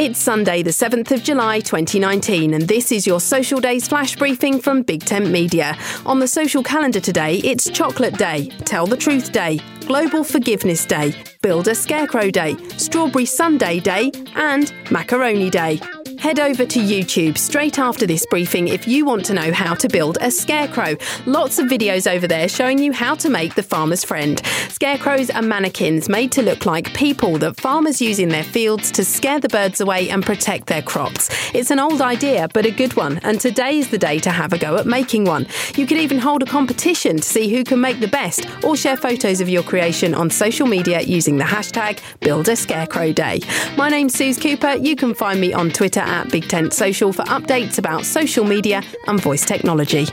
It's Sunday, the 7th of July 2019, and this is your Social Days flash briefing from Big Tent Media. On the social calendar today, it's Chocolate Day, Tell the Truth Day, Global Forgiveness Day, Build a Scarecrow Day, Strawberry Sundae Day, and Macaroni Day. Head over to YouTube straight after this briefing if you want to know how to build a scarecrow. Lots of videos over there showing you how to make the farmer's friend. Scarecrows are mannequins made to look like people that farmers use in their fields to scare the birds away and protect their crops. It's an old idea, but a good one, and today is the day to have a go at making one. You could even hold a competition to see who can make the best or share photos of your creation on social media using the hashtag BuildAScarecrowDay. My name's Suze Cooper. You can find me on Twitter at Big Tent Social for updates about social media and voice technology.